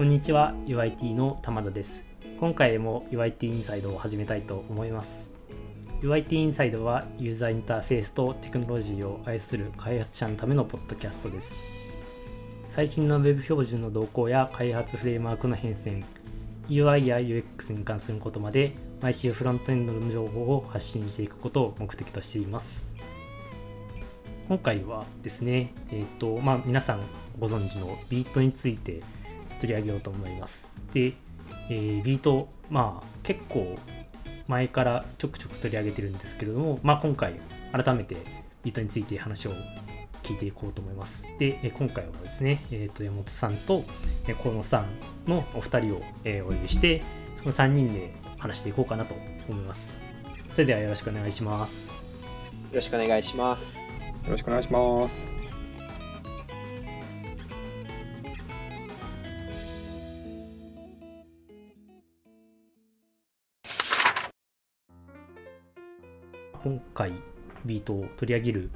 こんにちは UIT の玉田です。今回も UIT インサイドを始めたいと思います。UIT インサイドはユーザーインターフェースとテクノロジーを愛する開発者のためのポッドキャストです。最新の Web 標準の動向や開発フレームワークの変遷 UI や UX に関することまで毎週フロントエンドの情報を発信していくことを目的としています。今回はですね、えっ、ー、とまあ、皆さんご存知のビートについて取り上げようと思います。で、えー、ビート、まあ結構前からちょくちょく取り上げてるんですけれども、まあ、今回改めてビートについて話を聞いていこうと思います。で、今回はですね、えー、と山本さんと河野さんのお二人をお呼びして、その3人で話していこうかなと思います。それではよろしくお願いします。よろしくお願いします。よろしくお願いします。今回ビートを取り上げる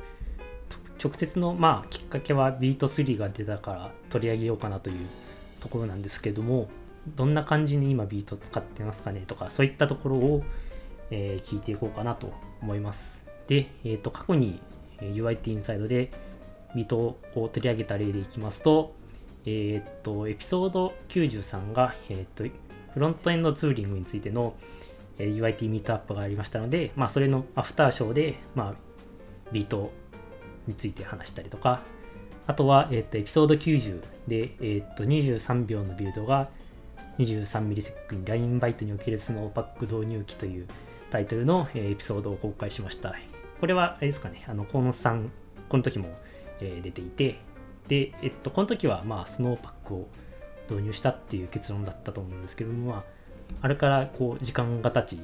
直接のまあきっかけはビート3が出たから取り上げようかなというところなんですけどもどんな感じに今ビート使ってますかねとかそういったところを、えー、聞いていこうかなと思います。で、えー、と過去に UIT インサイドでビートを取り上げた例でいきますとえっ、ー、とエピソード93が、えー、とフロントエンドツーリングについての、え UIT ミートアップがありましたので、まあ、それのアフターショーで、まあ、ビートについて話したりとか、あとは、えっ、と、エピソード90で、えっ、と、23秒のビルドが23ミリセックに LINE バイトにおけるスノーパック導入機というタイトルの、えエピソードを公開しました。これは、あれですかね、あの、河野さん、この時も、え出ていて、で、えっと、この時は、まあ、スノーパックを導入したっていう結論だったと思うんですけども、まあ、あれからこう時間が経ち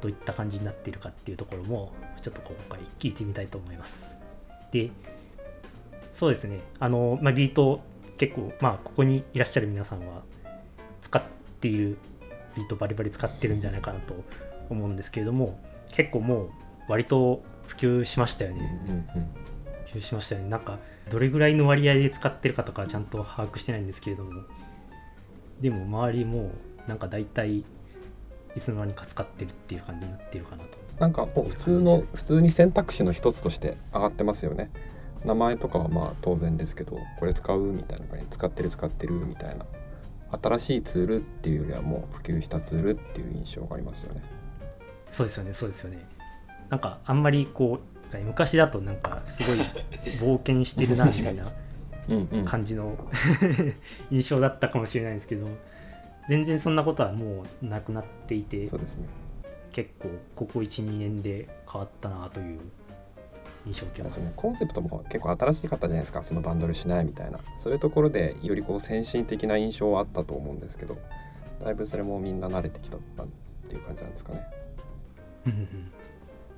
どういった感じになっているかっていうところもちょっと今回聞いてみたいと思います。でそうですね。あの、まあ、ビート結構まあここにいらっしゃる皆さんは使っているビートバリバリ使ってるんじゃないかなと思うんですけれども結構もう割と普及しましたよね、普及しましたよね。なんかどれぐらいの割合で使ってるかとかちゃんと把握してないんですけれどもでも周りもなんか大体いつの間にか使ってるっていう感じになってるかなと。なんかもう普通の普通に選択肢の一つとして上がってますよね。名前とかはまあ当然ですけどこれ使うみたいな感じ使ってる使ってるみたいな。新しいツールっていうよりはもう普及したツールっていう印象がありますよね。そうですよねそうですよね。なんかあんまりこう昔だとなんかすごい冒険してるなみたいな 感じの 印象だったかもしれないんですけど全然そんなことはもうなくなっていてそうですね。結構ここ12年で変わったなという印象を受けます。コンセプトも結構新しかったじゃないですか。そのバンドルしないみたいな。そういうところでよりこう先進的な印象はあったと思うんですけどだいぶそれもみんな慣れてきたっていう感じなんですかね。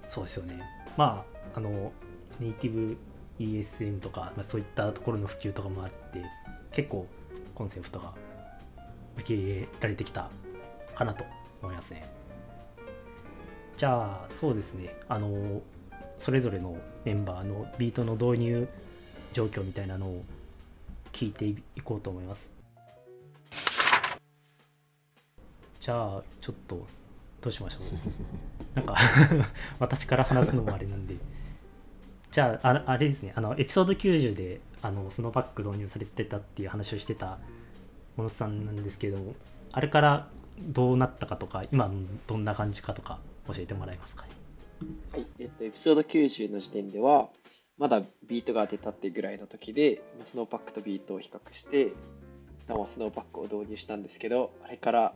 そうですよね。まああのネイティブ ESM とか、まあ、そういったところの普及とかもあって結構コンセプトが受け入れられてきたかなと思いますね。じゃあそうですねあのそれぞれのメンバーのビートの導入状況みたいなのを聞いていこうと思います。じゃあちょっとどうしましょう なんか私から話すのもあれなんでじゃああれですねあのエピソード90であのスノーパック導入されてたっていう話をしてた小野さんなんですけれどもあれからどうなったかとか今どんな感じかとか教えてもらえますか？ねはいえっとエピソード90の時点ではまだビートが出たってぐらいの時でスノーパックとビートを比較してスノーパックを導入したんですけどあれから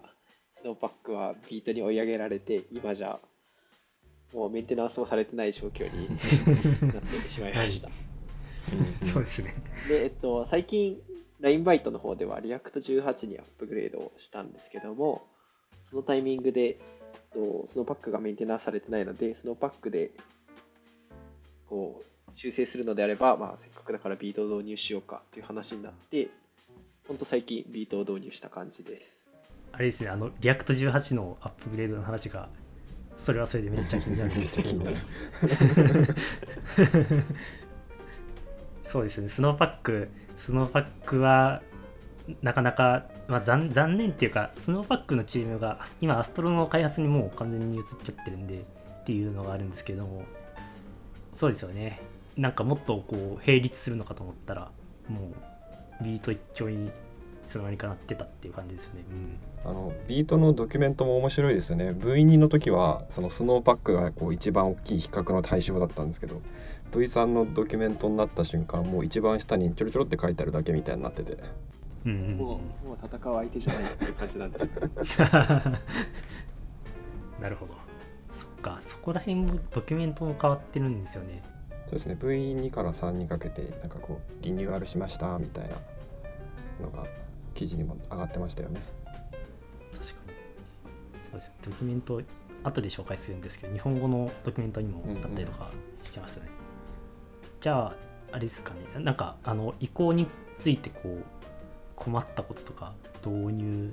スノーパックはビートに追い上げられて今じゃもうメンテナンスもされてない状況に なってしまいました。そうですね。で、えっと、最近、ラインバイトの方では React18 にアップグレードをしたんですけども、そのタイミングで、と Snowpack がメンテナンスされてないので、 Snowpack でこう修正するのであれば、まあ、せっかくだから Vite を導入しようかという話になって、ほんと最近 Vite を導入した感じです。あれですね、あの、React18 のアップグレードの話が、それはそれでめっちゃ気になるんですけど。そうですね、 Snowpack、Snowpack はなかなかまあ、残念っていうか Snowpack のチームが今 Astro の開発にもう完全に移っちゃってるんでっていうのがあるんですけども。そうですよね。なんかもっとこう並立するのかと思ったらもう Vite 一強にいつの間にかなってたっていう感じですよね、あの Vite のドキュメントも面白いですよね。V2 の時はその Snowpack がこう一番大きい比較の対象だったんですけど V3 のドキュメントになった瞬間もう一番下にちょろちょろって書いてあるだけみたいになってて。うん、うんうん。もうもう戦う相手じゃないっていう感じなんで。なるほど。そっか。そこら辺もドキュメントも変わってるんですよね。そうですね。V2 から3にかけてなんかこうリニューアルしましたみたいなのが記事にも上がってましたよね。確かに。そうですよ。ドキュメント後で紹介するんですけど日本語のドキュメントにもあったりとかしてますよね、じゃああれですかねなんかあの移行についてこう困ったこととか導入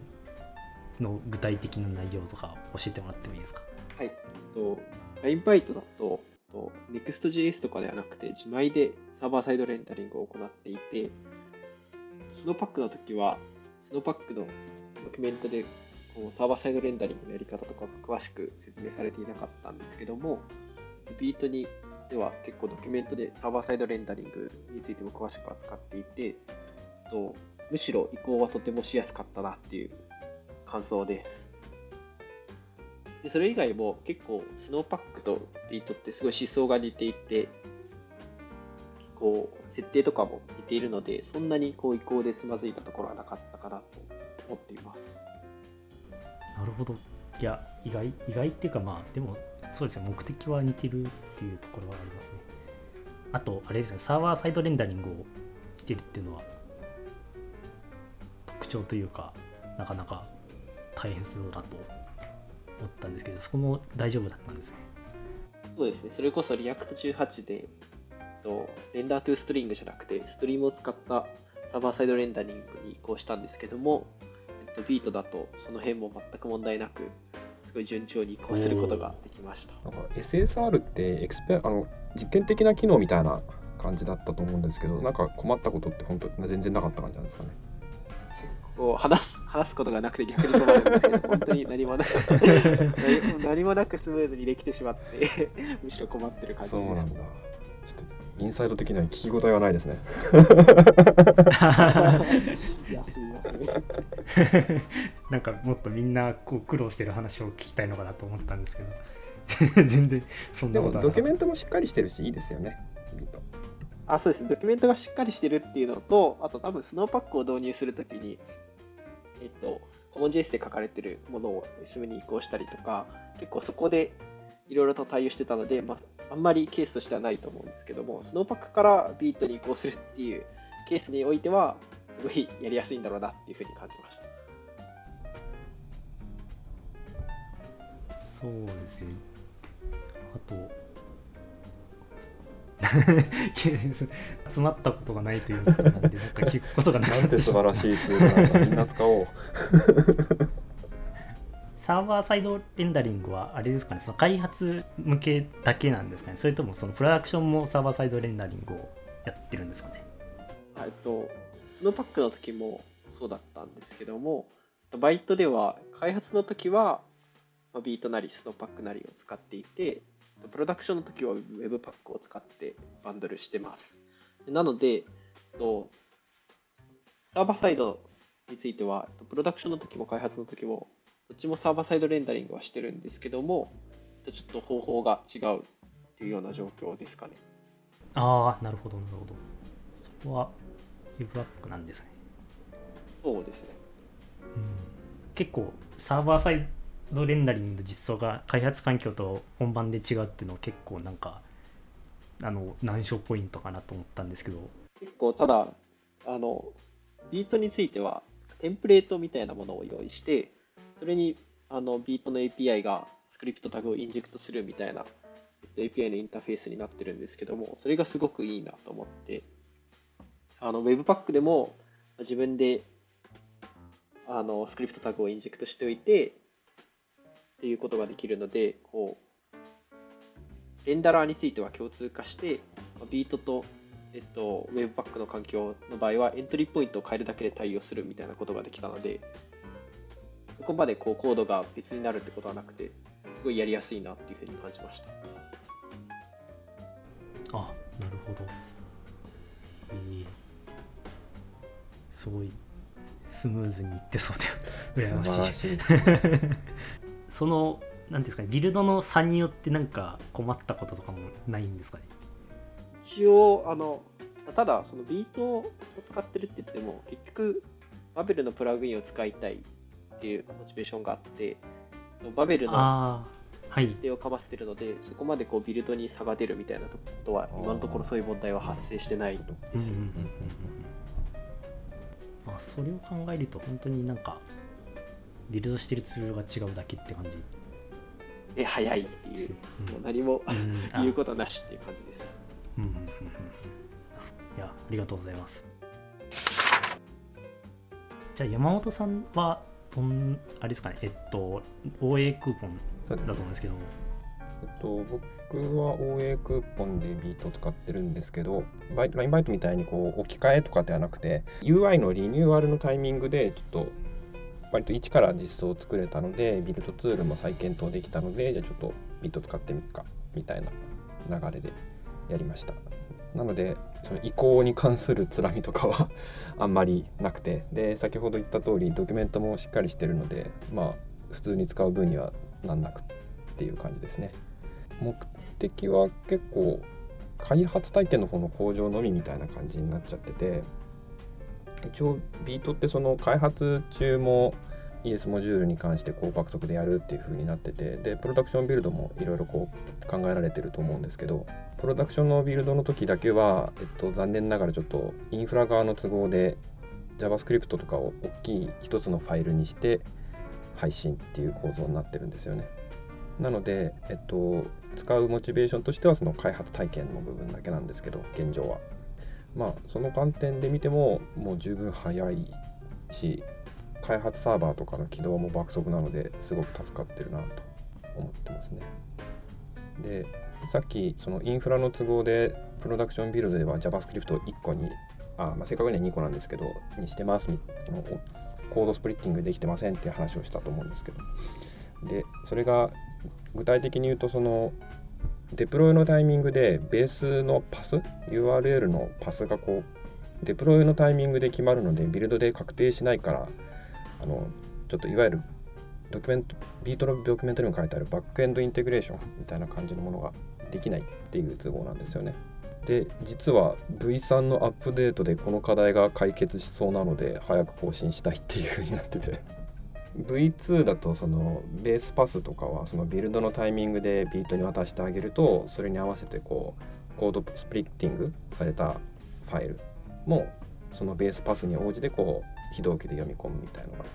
の具体的な内容とか教えてもらってもいいですか？はい。えっと、LINE バイトだと、と Next.js とかではなくて、自前でサーバーサイドレンダリングを行っていて、スノーパックの時は、スノーパックのドキュメントでこうサーバーサイドレンダリングのやり方とかが詳しく説明されていなかったんですけども、ビートにでは結構ドキュメントでサーバーサイドレンダリングについても詳しく扱っていて、とむしろ移行はとてもしやすかったなっていう感想です。でそれ以外も結構スノーパックとビートってすごい思想が似ていてこう設定とかも似ているのでそんなにこう移行でつまずいたところはなかったかなと思っていますなるほどいや意外意外っていうかまあでもそうですね目的は似てるっていうところはありますね。あとあれですねサーバーサイドレンダリングをしてるっていうのは特徴というかなかなか大変そうだと思ったんですけどそこも大丈夫だったんですね。そうですね。それこそ React18 でと renderToString じゃなくてストリームを使ったサーバーサイドレンダリングに移行したんですけども、えっと、 Vite だとその辺も全く問題なくごい順調に移行することができました。なんか SSR ってエクスペあの実験的な機能みたいな感じだったと思うんですけどなんか困ったことって本当全然なかった感じなんですかね？こう話す話すことがなくて逆に困るんですけど、本当に何もなく何 何もなくスムーズにできてしまって、むしろ困ってる感じです。そうなんだ。ちょっとインサイド的には聞き応えはないですね。いや、すみません。なんかもっとみんなこう苦労してる話を聞きたいのかなと思ったんですけど 全然そんでもなことはドキュメントもしっかりしてるしいいですよねあ、そうですね。ドキュメントがしっかりしてるっていうのと、あと多分スノーパックを導入するときに、えっと、コモン JS で書かれてるものを SM に移行したりとか、結構そこでいろいろと対応してたので、まあ、あんまりケースとしてはないと思うんですけども、スノーパックからビートに移行するっていうケースにおいては、すごいやりやすいんだろうなっていうふうに感じました。そうですね。あと、集まったことがないということなんで、なんか聞くことがなかった。なんて素晴らしいツールなんだ。みんな使おう。サーバーサイドレンダリングはあれですかね、その開発向けだけなんですかね、それともそのプロダクションもサーバーサイドレンダリングをやってるんですかね。えっと、スノーパックの時もそうだったんですけども、バイトでは開発の時はまあビートなりスノーパックなりを使っていて、プロダクションの時は Webpack を使ってバンドルしてます。なので、とサーバーサイドについては、えっとプロダクションの時も開発の時も、どっちもサーバーサイドレンダリングはしてるんですけども、ちょっと方法が違うっていうような状況ですかね。ああ、なるほど、なるほど。そこは Webpack なんですね。そうですね。結構サーバーサイドレンダリングの実装が開発環境と本番で違うっていうのは結構なんかあの難所ポイントかなと思ったんですけど。結構ただあの Vite についてはテンプレートみたいなものを用意してそれにあのビートの API が script タグを inject するみたいな API のインターフェースになってるんですけどもそれがすごくいいなと思って。あの Webpack でも自分であのスクリプトタグをインジェクトしておいてっていうことができるのでこうレンダラーについては共通化してまあビートとえっと、Webpack の環境の場合はエントリーポイントを変えるだけで対応するみたいなことができたので、そこまでこうコードが別になるってことはなくて、すごいやりやすいなっていうふうに感じました。あなるほど。えー、すごいスムーズにいってそうで羨ましい。素晴らしいですねそのなんていうんですかねビルドの差によってなんか困ったこととかもないんですかね？一応、あの、ただ、そのビートを使ってるって言っても、結局、バベルのプラグインを使いたいっていうモチベーションがあって、バベルのああはい手をかませてるので、そこまでこうビルドに差が出るみたいなことは、今のところそういう問題は発生してないです。うんうんうんうんまあそれを考えると本当になんかビルドしてるツールが違うだけって感じ。え、早いっていう、ですね。もう何もうん。言うことなしっていう感じです。うんうんうん。うんうんいやありがとうございます。じゃあ山本さんはどんあれですかね。えっと OA クーポンだと思うんですけど。えっと、僕は OA クーポンで Vite を使ってるんですけど、バイ LINE バイトみたいにこう置き換えとかではなくて、UI のリニューアルのタイミングで、ちょっと割と一から実装を作れたので、ビルドツールも再検討できたので、じゃあちょっと Vite 使ってみるかみたいな流れでやりました。なので、その移行に関するつらみとかは あんまりなくて、で、先ほど言った通り、ドキュメントもしっかりしてるので、まあ、普通に使う分にはなんなくっていう感じですね。目的は結構開発体験の方の向上のみみたいな感じになっちゃってて一応ビートってその開発中も ES モジュールに関して高爆速でやるっていう風になっててでプロダクションビルドもいろいろこう考えられてると思うんですけどプロダクションのビルドの時だけは、えっと、残念ながらちょっとインフラ側の都合で JavaScript とかを大きい一つのファイルにして配信っていう構造になってるんですよね。なので、えっと、使うモチベーションとしてはその開発体験の部分だけなんですけど現状はまあその観点で見てももう十分早いし開発サーバーとかの起動も爆速なのですごく助かってるなと思ってますね。でさっきそのインフラの都合でプロダクションビルドでは JavaScript を1個にあ、まあ、正確には2個なんですけどにしてますみのコードスプリッティングできてませんって話をしたと思うんですけど。でそれが具体的に言うとそのデプロイのタイミングでベースのパス URL のパスがこうデプロイのタイミングで決まるのでビルドで確定しないからあのちょっといわゆるドキュメント Vite のドキュメントにも書いてある Backend Integration みたいな感じのものができないっていう都合なんですよね。で実は V3 のアップデートでこの課題が解決しそうなので早く更新したいっていう風になってて V2 だとそのベースパスとかはそのビルドのタイミングで Vite に渡してあげるとそれに合わせてこう code splitting されたファイルもそのベースパスに応じてこう非同期で読み込むみたいのが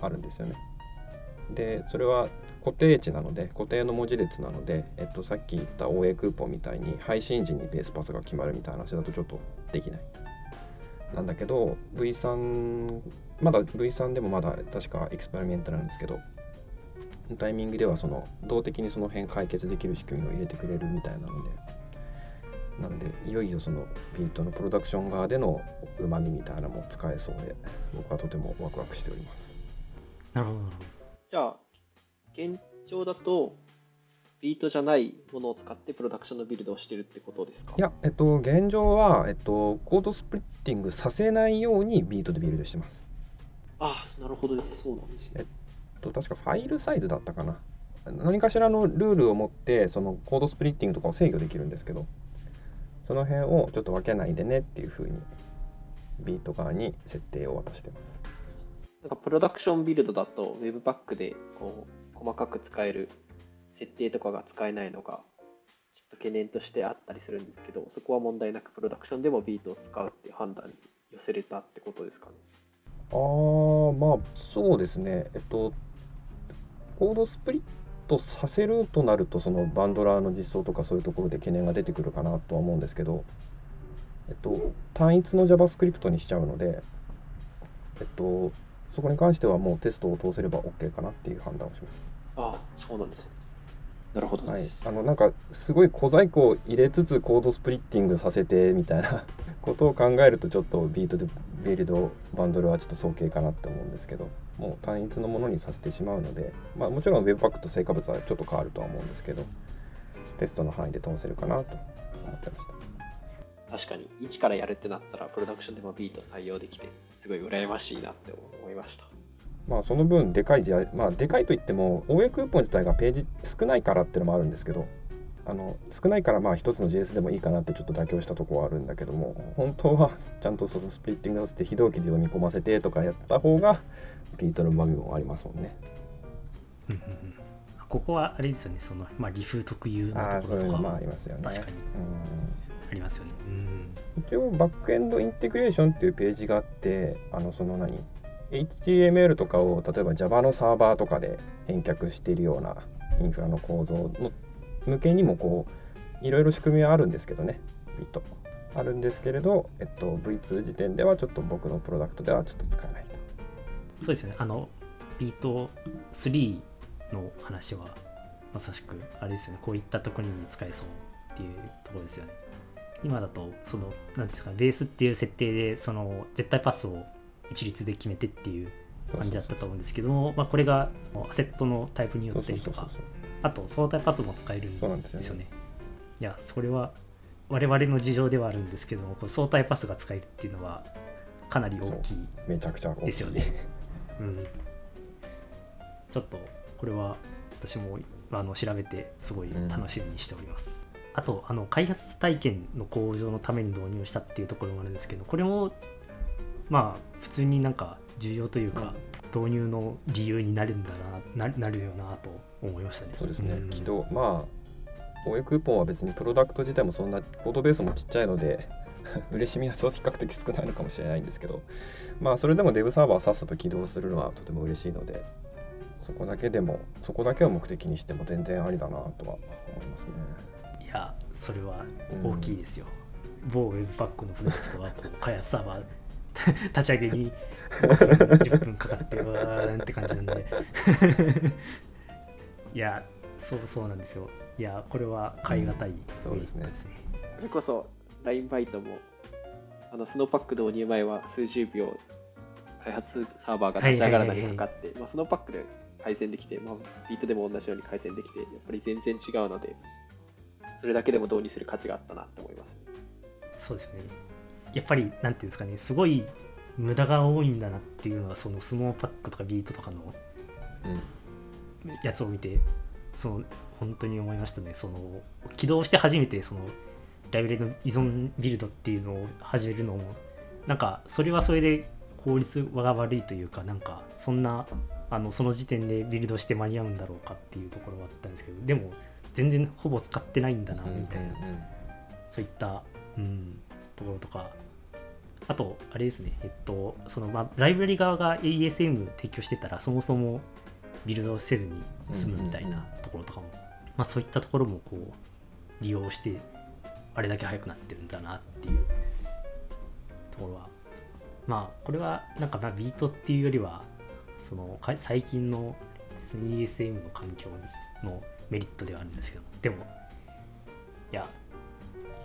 あるんですよね。でそれは固定値なので固定の文字列なので、えっと、さっき言った OA クーポンみたいに配信時にベースパスが決まるみたいな話だとちょっとできない。なんだけど V3 まだ V3 でもまだ確かエクスペリメントなんですけどタイミングではその動的にその辺解決できる仕組みを入れてくれるみたいなのでなのでいよいよそのビートのプロダクション側でのうまみみたいなのも使えそうで僕はとてもワクワクしております。なるほど。じゃあ、現状だと、ビートじゃないものを使ってプロダクションのビルドをしてるってことですか？いやえっと現状は、えっと、コードスプリッティングさせないようにビートでビルドしてますああ、なるほどです。そうなんですね。えっと確かファイルサイズだったかな何かしらのルールを持ってそのコードスプリッティングとかを制御できるんですけどその辺をちょっと分けないでねっていう風にビート側に設定を渡してますなんかプロダクションビルドだと Webpack でこう細かく使える設定とかが使えないのがちょっと懸念としてあったりするんですけど、そこは問題なくプロダクションでもビートを使うっていう判断に寄せれたってことですかね。あーまあそうですねえっとコードスプリットさせるとなるとそのバンドラーの実装とかそういうところで懸念が出てくるかなとは思うんですけどえっと単一の JavaScript にしちゃうのでえっとそこに関してはもうテストを通せれば OK かなっていう判断をしますああ、そうなんですね。なるほどはいです。、あのなんかすごい小細工を入れつつコードスプリッティングさせてみたいな ことを考えるとちょっとビートでビルドバンドルはちょっと早計かなって思うんですけどもう単一のものにさせてしまうので、まあ、もちろん Webpack と成果物はちょっと変わるとは思うんですけどテストの範囲で通せるかなと思ってました確かに、一からやるってなったら、プロダクションでもビート採用できて、すごい羨ましいなって思いました。まあその分でかいじゃまあでかいといっても OA クーポン自体がページ少ないからっていうのもあるんですけどあの少ないからまあ一つの JS でもいいかなってちょっと妥協したところはあるんだけども本当はちゃんとそのスプリッティングさせて非同期で読み込ませてとかやった方がビートのうまみもありますもんね。ここはあれですよねその、まあ、リフ特有あのところとか。あそういうのまありますよね。確かに。うん。ありますよね。うん。一応バックエンドインテグレーションっていうページがあってあのその何 HTML とかを例えば Java のサーバーとかで返却しているようなインフラの構造の向けにもこういろいろ仕組みはあるんですけどね。ビットあるんですけれど、えっと、V2 時点ではちょっと僕のプロダクトではちょっと使えないと。そうですね。あのビート3の話はまさしくあれですよね。こういったところに使えそうっていうところですよね。今だとそのなんですかベースっていう設定でその絶対パスを一律で決めてっていう感じだったと思うんですけどもまあこれがアセットのタイプによったりとかあと相対パスも使えるんですよね。よね。いやそれは我々の事情ではあるんですけども相対パスが使えるっていうのはかなり大きいめちゃくちゃですよね。うん、ちょっとこれは私もあの調べてすごい楽しみにしております、あとあの開発体験の向上のために導入したっていうところもあるんですけどこれもまあ普通になんか重要というか、導入の理由になるんだなななるよなと思いましたね。そうですね、ん。起動まあ OA クーポンは別にプロダクト自体もそんなコードベースもちっちゃいので 嬉しみは比較的少ないのかもしれないんですけどまあそれでもデブサーバーさっさと起動するのはとても嬉しいのでそこだけでもそこだけを目的にしても全然ありだなとは思いますね。いやそれは大きいですよ、某ウェブパックのプロジェクトはこう開発サーバー 立ち上げに 10分かかってうわーなんて感じなんで。いやそうそうなんですよ。いやこれは買い難いそうですね。それこそ LINE バイトもあのスノーパック導入前は数十秒開発サーバーが立ち上がらなきゃかかって、まあ、スノーパックで改善できて、まあ、ビートでも同じように改善できて、やっぱり全然違うので、それだけでも導入する価値があったなと思います。そうですよねやっぱりなんていうんですかねすごい無駄が多いんだなっていうのはそのスノーパックとかビートとかのうん。やつを見てその本当に思いましたね。その起動して初めてそのライブラリの依存ビルドっていうのを始めるのもなんかそれはそれで効率が悪いというかなんかそんなあのその時点でビルドして間に合うんだろうかっていうところはあったんですけどでも全然ほぼ使ってないんだなみたいな、そういった、うん、ところとかあとあれですね。えっとその、まあ、ライブラリ側が AESM 提供してたらそもそもビルドせずに済むみたいなところとかも、まあ、そういったところもこう利用してあれだけ速くなってるんだなっていうところはまあこれはなんかまあビートっていうよりはそのか最近の ESM の環境のメリットではあるんですけどでもいや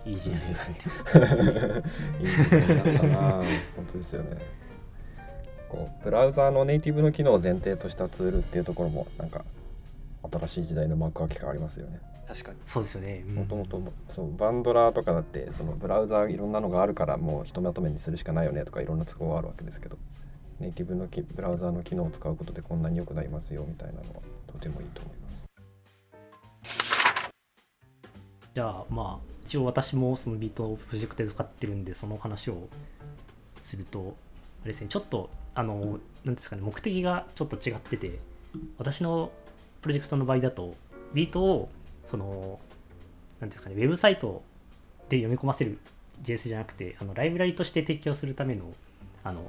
いい時代だっていい時代だったな。本当ですよね。こうブラウザーのネイティブの機能を前提としたツールっていうところもなんか新しい時代の幕開けがありますよね。確かに。そうですよね、うん。もともとそうバンドラーとかだってそのブラウザーいろんなのがあるからもうひとまとめにするしかないよねとかいろんな都合があるわけですけどネイティブのきブラウザーの機能を使うことでこんなに良くなりますよみたいなのはとてもいいと思います。じゃあまあ一応私もそのビートをプロジェクトで使ってるんでその話をするとあれですねちょっとあのなんですかね目的がちょっと違ってて私のプロジェクトの場合だとビートをそのなんていうんですかねウェブサイトで読み込ませる JS じゃなくてあのライブラリとして提供するためのあの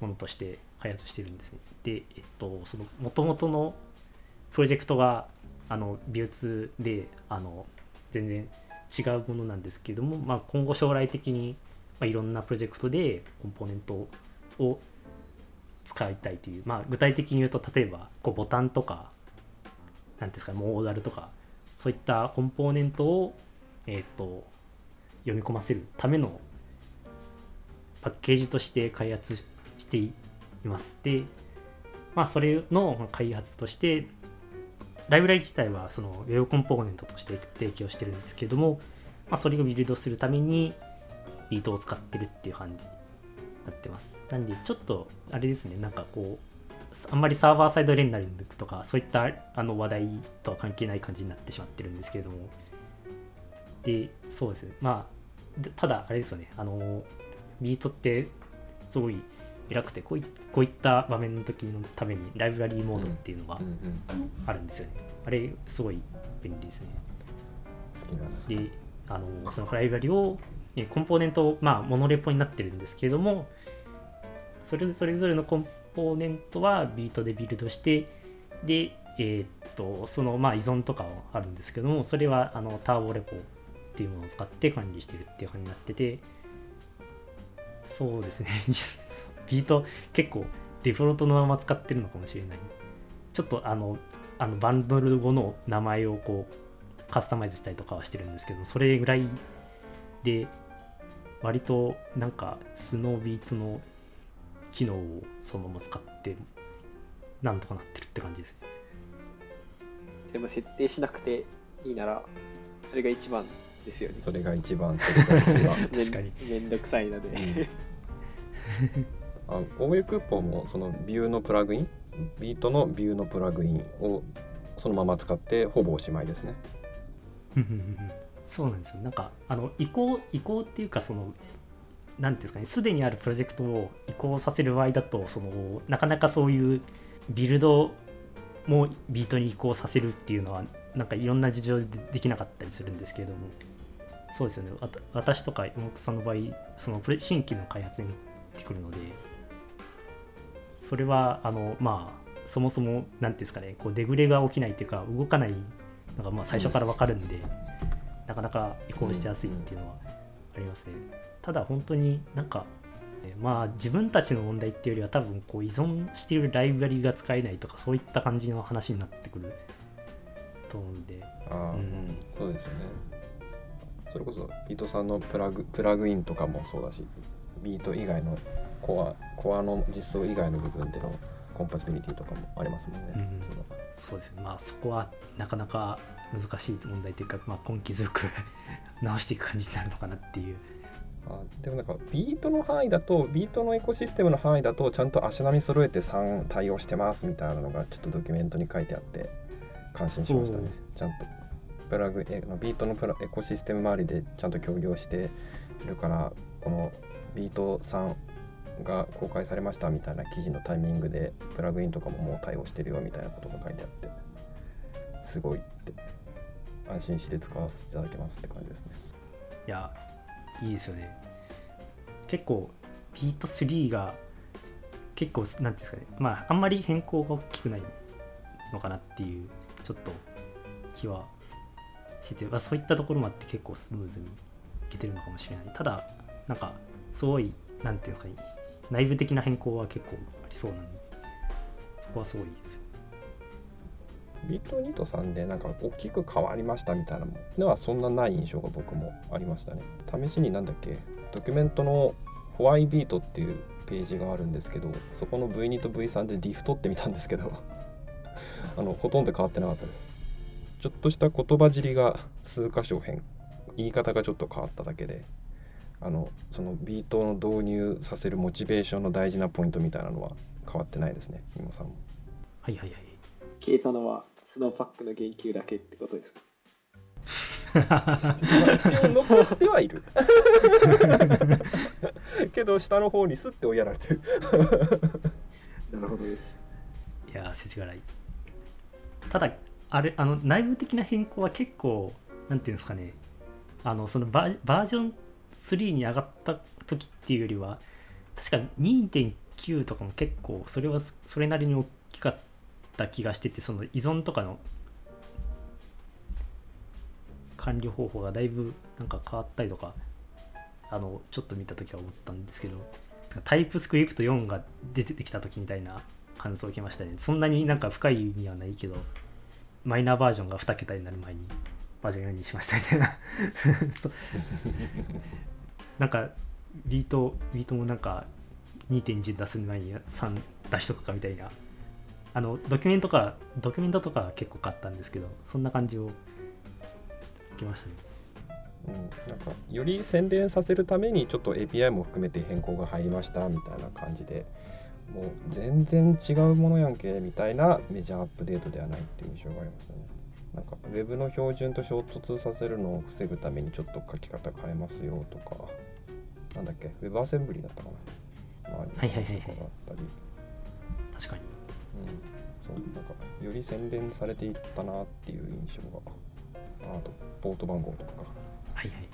ものとして開発してるんですね。でえっとその元々のプロジェクトがあのビューツであの全然違うものなんですけれども、まあ、今後将来的に、まあ、いろんなプロジェクトでコンポーネントを使いたいという、まあ、具体的に言うと例えばこうボタンとかなんですかモーダルとかそういったコンポーネントを、えー、と読み込ませるためのパッケージとして開発しています。でまあそれの開発としてライブラリ自体はその Web コンポーネントとして提供してるんですけども、まあ、それをビルドするためにビートを使ってるっていう感じになってます。なんでちょっとあれですねなんかこうあんまりサーバーサイドレンダリングとかそういったあの話題とは関係ない感じになってしまってるんですけれども。でそうですね。まあただあれですよね。あのビートってすごい偉くてこういこういった場面の時のためにライブラリーモードっていうのがあるんですよね、あれすごい便利ですね。であのそのライブラリをコンポーネントまあモノレポになってるんですけれどもそれそれぞれのコンポーネントはビートでビルドしてでえー、っとそのまあ依存とかはあるんですけどもそれはあのターボレポっていうものを使って管理してるっていう感じになっててそうですねビート結構デフォルトのまま使ってるのかもしれない。ちょっとあのあのバンドル後の名前をこうカスタマイズしたりとかはしてるんですけどそれぐらいで割となんかスノービートの機能をそのまま使ってなんとかなってるって感じですね。でも設定しなくていいならそれが一番ですよね。それが一番それが一番。確かに。めんどくさいのであ OA クーポンもそのビューのプラグイン？ビートのビューのプラグインをそのまま使ってほぼおしまいですね。そうなんですよ。なんかあの移行移行っていうかその何ていうんですかね。すでにあるプロジェクトを移行させる場合だとそのなかなかそういうビルドもビートに移行させるっていうのはなんかいろんな事情でできなかったりするんですけれども。そうですよね。私とか妹さんの場合その新規の開発になってくるのでそれはあのまあそもそも何ていうんですかねこうデグレが起きないっていうか動かないのがまあ最初から分かるんで、なかなか移行しやすいっていうのはありますね。ただ本当になんかまあ自分たちの問題っていうよりは多分こう依存しているライブラリが使えないとかそういった感じの話になってくると思うんで。ああ、うん、そうですよね。それこそビートさんのプラグプラグインとかもそうだしビート以外のコアコアの実装以外の部分でのコンパチビリティとかもありますもんね、うん、そうですね。まあそこはなかなか難しい問題というか、まあ、根気強く直していく感じになるのかなっていう。あでもなんかビートの範囲だとビートのエコシステムの範囲だとちゃんと足並み揃えて3対応してますみたいなのがちょっとドキュメントに書いてあって感心しましたね。ちゃんとプラグえビートのプラエコシステム周りでちゃんと協業しているからこのビート3が公開されましたみたいな記事のタイミングでプラグインとかももう対応してるよみたいなことが書いてあってすごいって安心して使わせていただけますって感じですね。いやいいですよね。結構ビート3が結構なんていうんですかね。まああんまり変更が大きくないのかなっていうちょっと気はしてて、まあ、そういったところもあって結構スムーズにいけてるのかもしれない。ただなんかすごいなんていうんですかね。内部的な変更は結構ありそうなんでそこはすごいですよビート2と3でなんか大きく変わりましたみたいなのはそんなない印象が僕もありましたね。試しになんだっけドキュメントのホワイビートっていうページがあるんですけどそこの V2 と V3 でディフ取ってみたんですけど あのほとんど変わってなかったです。ちょっとした言葉尻が数箇所変。言い方がちょっと変わっただけで。あのそのビートの導入させるモチベーションの大事なポイントみたいなのは変わってないですね今さんも。はいはいはい。消えたのはスノーパックの言及だけってことですか？一応残ってはいる。けど下の方にスッて追いやられてる。なるほどです。いや世知辛い。ただあれあの内部的な変更は結構なんていうんですかね。あのそのババージョン3に上がった時っていうよりは確か2.9とかも結構それはそれなりに大きかった気がしててその依存とかの管理方法がだいぶなんか変わったりとかあのちょっと見た時は思ったんですけどタイプスクリプト4が出てきた時みたいな感想を受けましたね。そんなになんか深い意味はないけどマイナーバージョンが2桁になる前に。バージョン4にしましたみたいな。なんかビートビートもなんか2.1出す前に3出しとくかみたいな。あのドキュメントかドキュメントとか結構買ったんですけどそんな感じを受けましたね。うん、なんかより洗練させるためにちょっと API も含めて変更が入りましたみたいな感じでもう全然違うものやんけみたいなメジャーアップデートではないっていう印象がありますよね。なんか Web の標準と衝突させるのを防ぐためにちょっと書き方変えますよとかなんだっけ Web アセンブリだったかな、まあ、はいはいはいはい。確かに。うん、そうなんかより洗練されていったなっていう印象があとポート番号とかか。はいはい。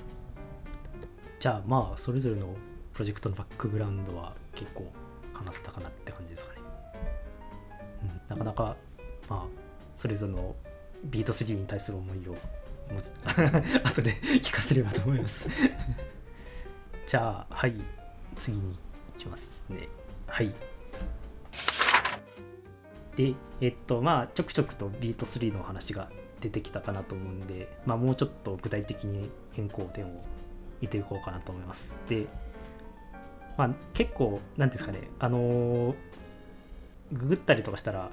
じゃあまあそれぞれのプロジェクトのバックグラウンドは結構話せたかなって感じですかね、うん、なかなかまあそれぞれのビート3に対する思いを 後で聞かせればと思います。じゃあはい次に行きますね。はい。でえっとまあちょくちょくとビート3の話が出てきたかなと思うんで、まあ、もうちょっと具体的に変更点を見ていこうかなと思います。で、まあ、結構、なんていうんですかね、あのーググったりとかしたら、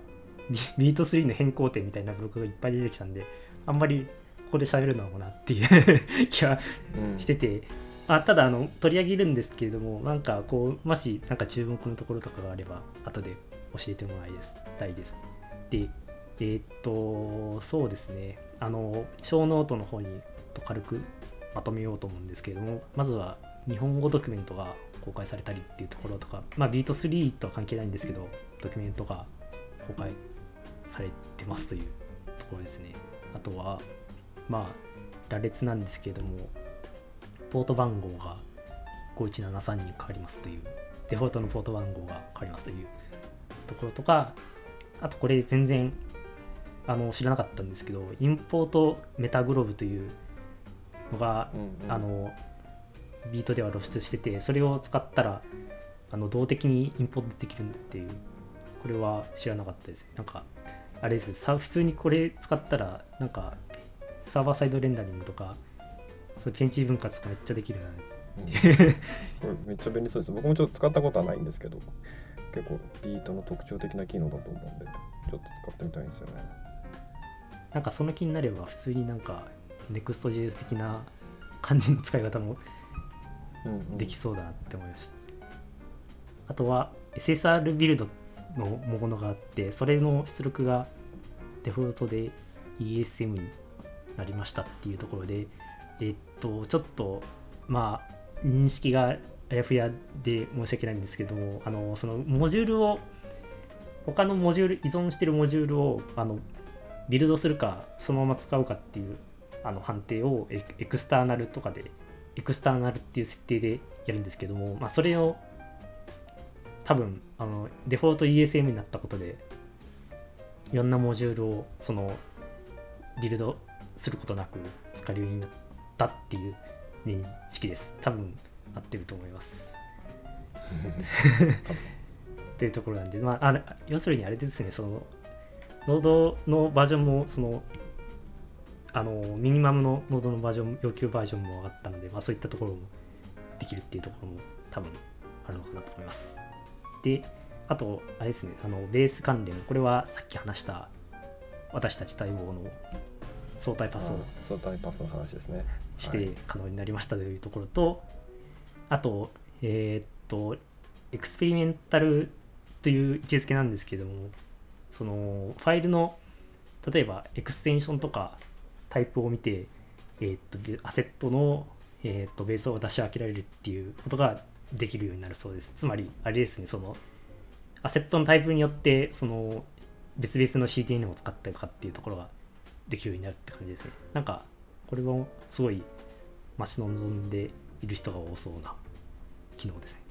ビビート3の変更点みたいなブログがいっぱい出てきたんで、あんまりここで喋るのもなっていう 気はうん。してて、あただあの取り上げるんですけれどもなんかこうもしなんか注目のところとかがあれば後で教えてもらいです。たいです。でえーっとそうですね。あの show note の方にと軽くまとめようと思うんですけれどもまずは日本語ドキュメントが公開されたりっていうところとかまあ Vite 3とは関係ないんですけどドキュメントが公開されてますというところですね。あとはまあ羅列なんですけれどもポート番号が5173に変わりますというデフォルトのポート番号が変わりますというところとかあとこれ全然あの知らなかったんですけどインポートメタグローブというのがうんうん。あのビートでは露出しててそれを使ったらあの動的にインポートできるっていうこれは知らなかったですなんかあれですさ普通にこれ使ったらなんかサーバーサイドレンダリングとかそペンチ分割とかめっちゃできるな。うん。こ れめっちゃ便利そうです。僕もちょっと使ったことはないんですけど結構ビートの特徴的な機能だと思うんでちょっと使ってみたいんですよね。なんかその気になれば普通になんか Next.js 的な感じの使い方もうんうん。できそうだなって思いました、あとは SSR ビルドのものがあってそれの出力がデフォルトで ESM になりましたっていうところでえっとちょっとまあ認識があやふやで申し訳ないんですけどもあのそのモジュールを他のモジュール依存してるモジュールをあのビルドするかそのまま使うかっていうあの判定をエクスターナルとかでエクスターナルっていう設定でやるんですけども、まあ、それを多分あのデフォルト ESM になったことでいろんなモジュールをそのビルドすることなく使えるようになったっていう認識です。多分合ってると思います。っていうところなんで、まあ、あれ要するにあれですねそのノードのバージョンもそのあのミニマムのノードのバージョン要求バージョンも上がったので、まあ、そういったところもできるっていうところも多分あるのかなと思いますであとあれですねあのベース関連これはさっき話した私たち待望の相対パスを相対パスの話ですね。して可能になりましたというところと、あと、えーっと、エクスペリメンタルという位置づけなんですけども、そのファイルの、例えばエクステンションとかタイプを見て、えーっと、でアセットの、えーっとベースを出し分けられるっていうことができるようになるそうです。つまり、あれですね、その、アセットのタイプによって、その、別々の CDN を使ったりとかっていうところができるようになるって感じですね。なんか、これもすごい待ち望んでいる人が多そうな機能ですね。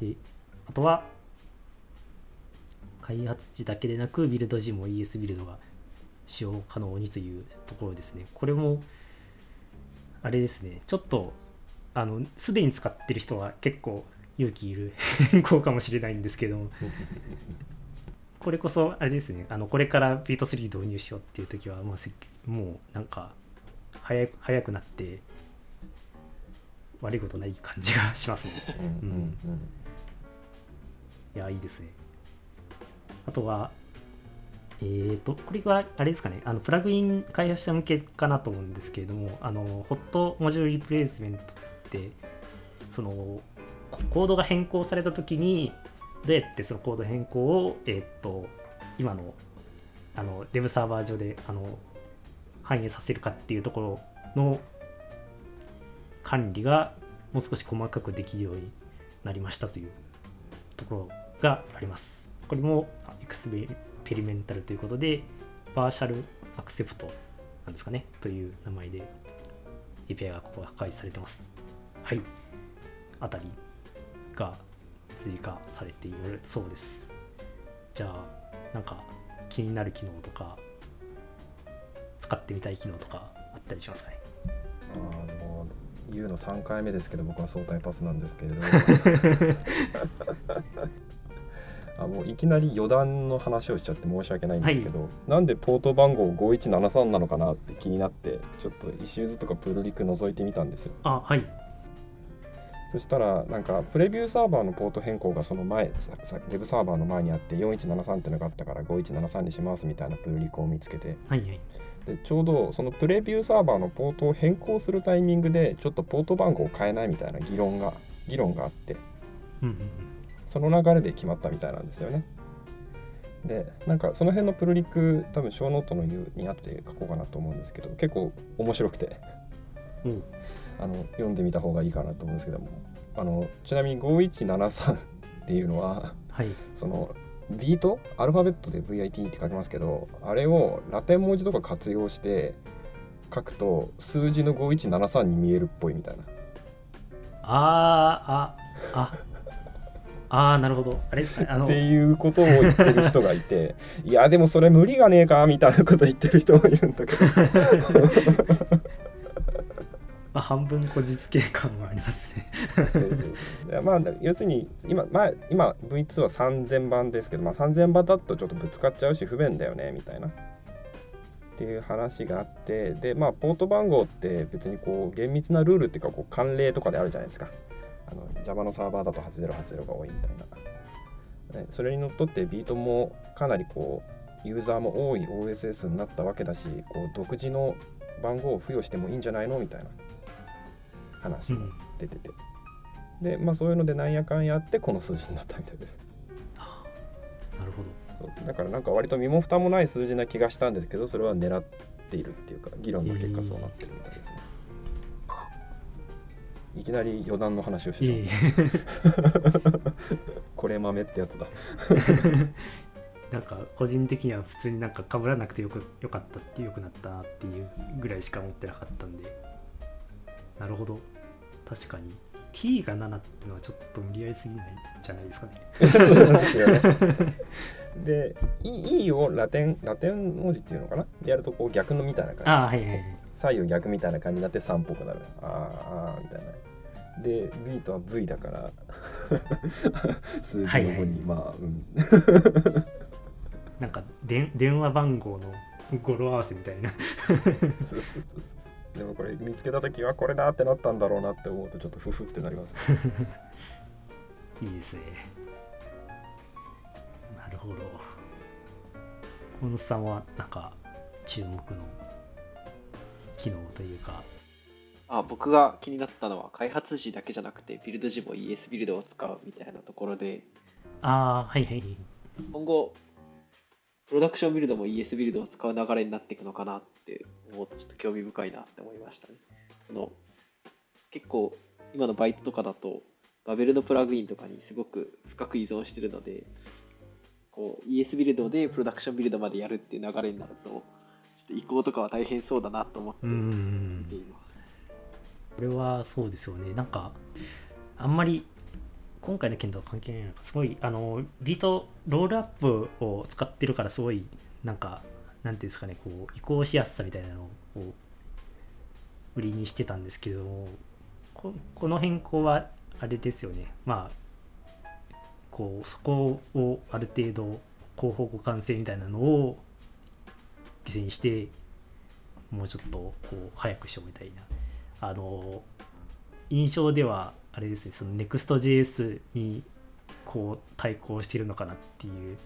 で、あとは、開発時だけでなく、ビルド時も ES ビルドが使用可能にというところですね。これも、あれですね、ちょっと、あの、すでに使ってる人は結構勇気いる 変更かもしれないんですけども、ここれこそあれですね。あのこれからビート3導入しようっていう時は、まあ、せっもうなんか早く早くなって悪いことない感じがしますね。うんうんいやいいですね。あとはえーとこれはあれですかね。あのプラグイン開発者向けかなと思うんですけれどもあのホットモジュールリプレイスメントってそのコードが変更された時にどうやってそのコード変更を、えー、と今のあのデブサーバー上であの反映させるかっていうところの管理がもう少し細かくできるようになりましたというところがあります。これもエクスペリメンタルということで、バーシャルアクセプトなんですかねという名前で API がここが開示されてます。はい。あたりが追加されているそうです。じゃあ、なんか気になる機能とか、使ってみたい機能とかあったりしますかね？あの言うの3回目ですけど僕は相対パスなんですけれど あもういきなり余談の話をしちゃって申し訳ないんですけど、なんでポート番号5173なのかなって気になってちょっと issues とかプルリク覗いてみたんですよあ、はい。そしたらなんかプレビューサーバーのポート変更がその前デブサーバーの前にあって4173っていうのがあったから5173にしますみたいなプルリクを見つけてはいはい。でちょうどそのプレビューサーバーのポートを変更するタイミングでちょっとポート番号を変えないみたいな議論が議論があってうんうんうん。その流れで決まったみたいなんですよね。でなんかその辺のプルリク多分 show note の言うにあって書こうかなと思うんですけど結構面白くておうあの読んでみた方がいいかなと思うんですけどもあのちなみに5173っていうのははい。そのビート？アルファベットで VIT って書きますけどあれをラテン文字とか活用して書くと数字の5173に見えるっぽいみたいなあー、あ、あ、あー、なるほど。あれ。あのっ、ていうことを言ってる人がいて いやでもそれ無理がねえかみたいなこと言ってる人もいるんだけど まあ、半分こ実系感はありますね。そうそう。まあ要するに今,、まあ、今 V2 は3000番ですけど、まあ、3000番だとちょっとぶつかっちゃうし不便だよねみたいな。っていう話があってでまあポート番号って別にこう厳密なルールっていうかこう慣例とかであるじゃないですか。あの Java のサーバーだと8080が多いみたいな、ね、それにのっとってビートもかなりこうユーザーも多い OSS になったわけだしこう独自の番号を付与してもいいんじゃないの？みたいな。話も出てて、でまあそういうのでなんやかんやあってこの数字になったみたいです。なるほど。だからなんか割と身も蓋もない数字な気がしたんですけどそれは狙っているっていうか議論の結果そうなってるみたいですね、いきなり余談の話をしていしまったえ。これ豆ってやつだ。なんか個人的には普通になんか被らなくてよくよかったってよくなったなっていうぐらいしか思ってなかったんで。なるほど確かに。T が7っていうのはちょっと無理やりすぎないんじゃないですかね。で E, e をラテンラテン文字っていうのかな？でやるとこう逆のみたいな感じ。ああはいはいはい。左右逆みたいな感じになって3っぽくなる。あーあーみたいな。で B とは V だから。数字の5に、まあうん。なんかで電話番号の語呂合わせみたいな。そうそうそうそうでもこれ見つけた時はこれだってなったんだろうなって思うとちょっとフフってなります いいですね。なるほど。小野さんはなんか注目の機能というか。あ僕が気になったのは開発時だけじゃなくてビルド時も ES ビルドを使うみたいなところで。ああはいはい。今後プロダクションビルドも ES ビルドを使う流れになっていくのかなって思うとちょっと興味深いなって思いましたね。その結構今のバイトとかだとバベルのプラグインとかにすごく深く依存してるのでこう ES ビルドでプロダクションビルドまでやるっていう流れになるとちょっと移行とかは大変そうだなと思って見ています。これはそうですよね。なんかあんまり今回の件とは関係ないのかすごいあのビートロールアップを使ってるからすごいなんかなんていうんですかねこう移行しやすさみたいなのを売りにしてたんですけどもこの変更はあれですよね。まあこうそこをある程度広報互換性みたいなのを犠牲にしてもうちょっとこう早くしようみたいな。あの印象ではあれですねその Next.js にこう対抗してるのかなっていう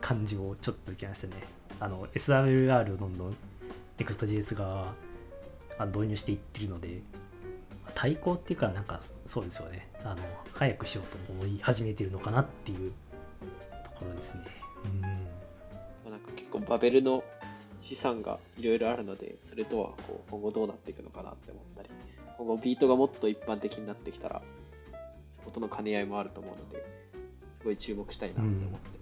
感じをちょっと受けましたね。あの SWR をどんどん Next.js が導入していってるので対抗っていうかなんかそうですよね。あの早くしようと思い始めてるのかなっていうところですね。うん。なんか結構バベルの資産がいろいろあるのでそれとはこう今後どうなっていくのかなって思ったり今後ビートがもっと一般的になってきたらそことの兼ね合いもあると思うのですごい注目したいなって思って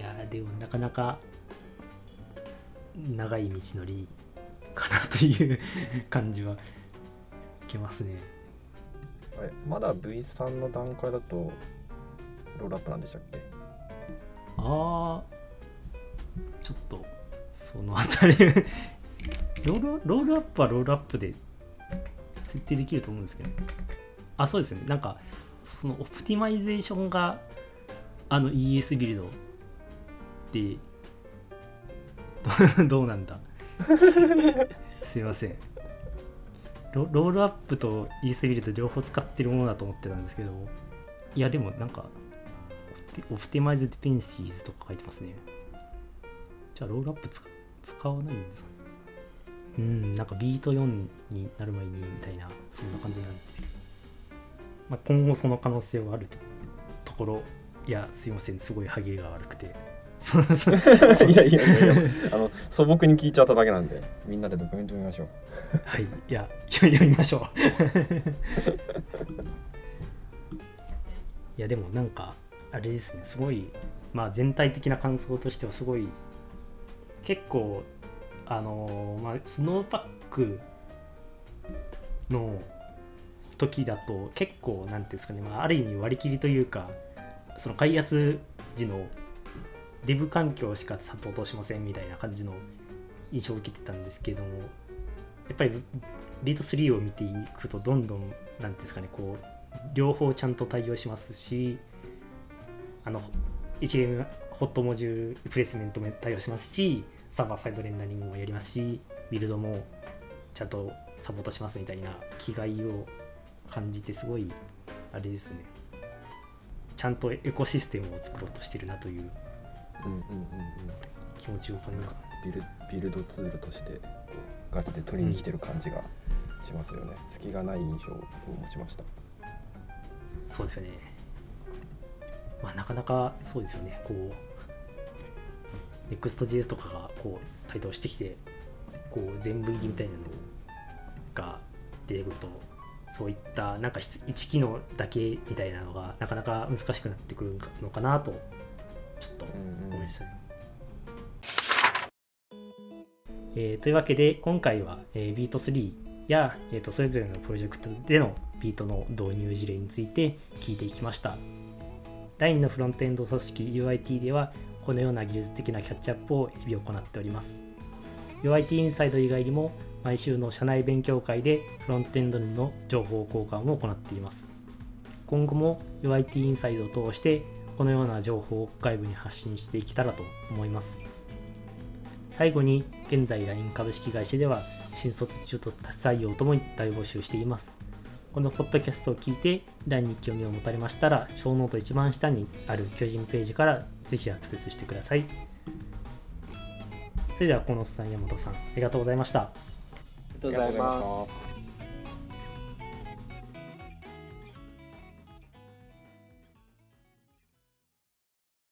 やでもなかなか長い道のりかなという 感じは受けますね。まだ V3 の段階だとロールアップなんでしたっけ？ああちょっとそのあたり。ロールロールアップはロールアップで設定できると思うんですけどあそうですよね。なんかその optimization があの ES ビルドで どうなんだ？すいません。ロロールアップと ES ビルド両方使ってるものだと思ってたんですけどいやでもなんかオプティマイズディペンシーズとか書いてますね。じゃあロールアップ使わないんですか？ねうんなんかビート4になる前にみたいなそんな感じなんで、まあ、今後その可能性はあるところいやすいませんすごい歯切れが悪くていやいやいやあの素朴に聞いちゃっただけなんでみんなでドキュメント見ましょう。はい。いや読みましょう。いやでもなんかあれですね。すごいまあ全体的な感想としてはすごい結構あのー、まあスノーパックの時だと結構なんていうんですかね、まあ、ある意味割り切りというかその開発時のデブ環境しかサポートしませんみたいな感じの印象を受けてたんですけどもやっぱりビート3を見ていくとどんどん何ですかねこう両方ちゃんと対応しますしあの HM ホットモジュールプレスメントも対応しますしサーバーサイドレンダリングもやりますしビルドもちゃんとサポートしますみたいな気概を感じてすごいあれですね。ちゃんとエコシステムを作ろうとしてるなという気持ちを感じます、ビルビルドツールとしてガチで取りに来てる感じがしますよね、うん、隙がない印象。を持ちましたそうですよねまあなかなかそうですよね。こう Next.js とかがこう台頭してきてこう全部入りみたいなのが出てくるとそういったなんか1機能だけみたいなのがなかなか難しくなってくるのかなとちょっと思いましたね。えー、というわけで今回は、えー、ビート3や、えーと、それぞれのプロジェクトでのビートの導入事例について聞いていきました。LINE のフロントエンド組織 UIT ではこのような技術的なキャッチアップを日々行っております。UIT インサイド以外にも毎週の社内勉強会でフロントエンドの情報交換を行っています。今後も UIT インサイドを通してこのような情報を外部に発信していけたらと思います。最後に、現在 LINE 株式会社では、新卒中と多採用ともに大募集しています。このポッドキャストを聞いて、LINE に興味を持たれましたら、小ノート一番下にある求人ページからぜひアクセスしてください。それでは、このさん、山本さん、ありがとうございました。ありがとうございます。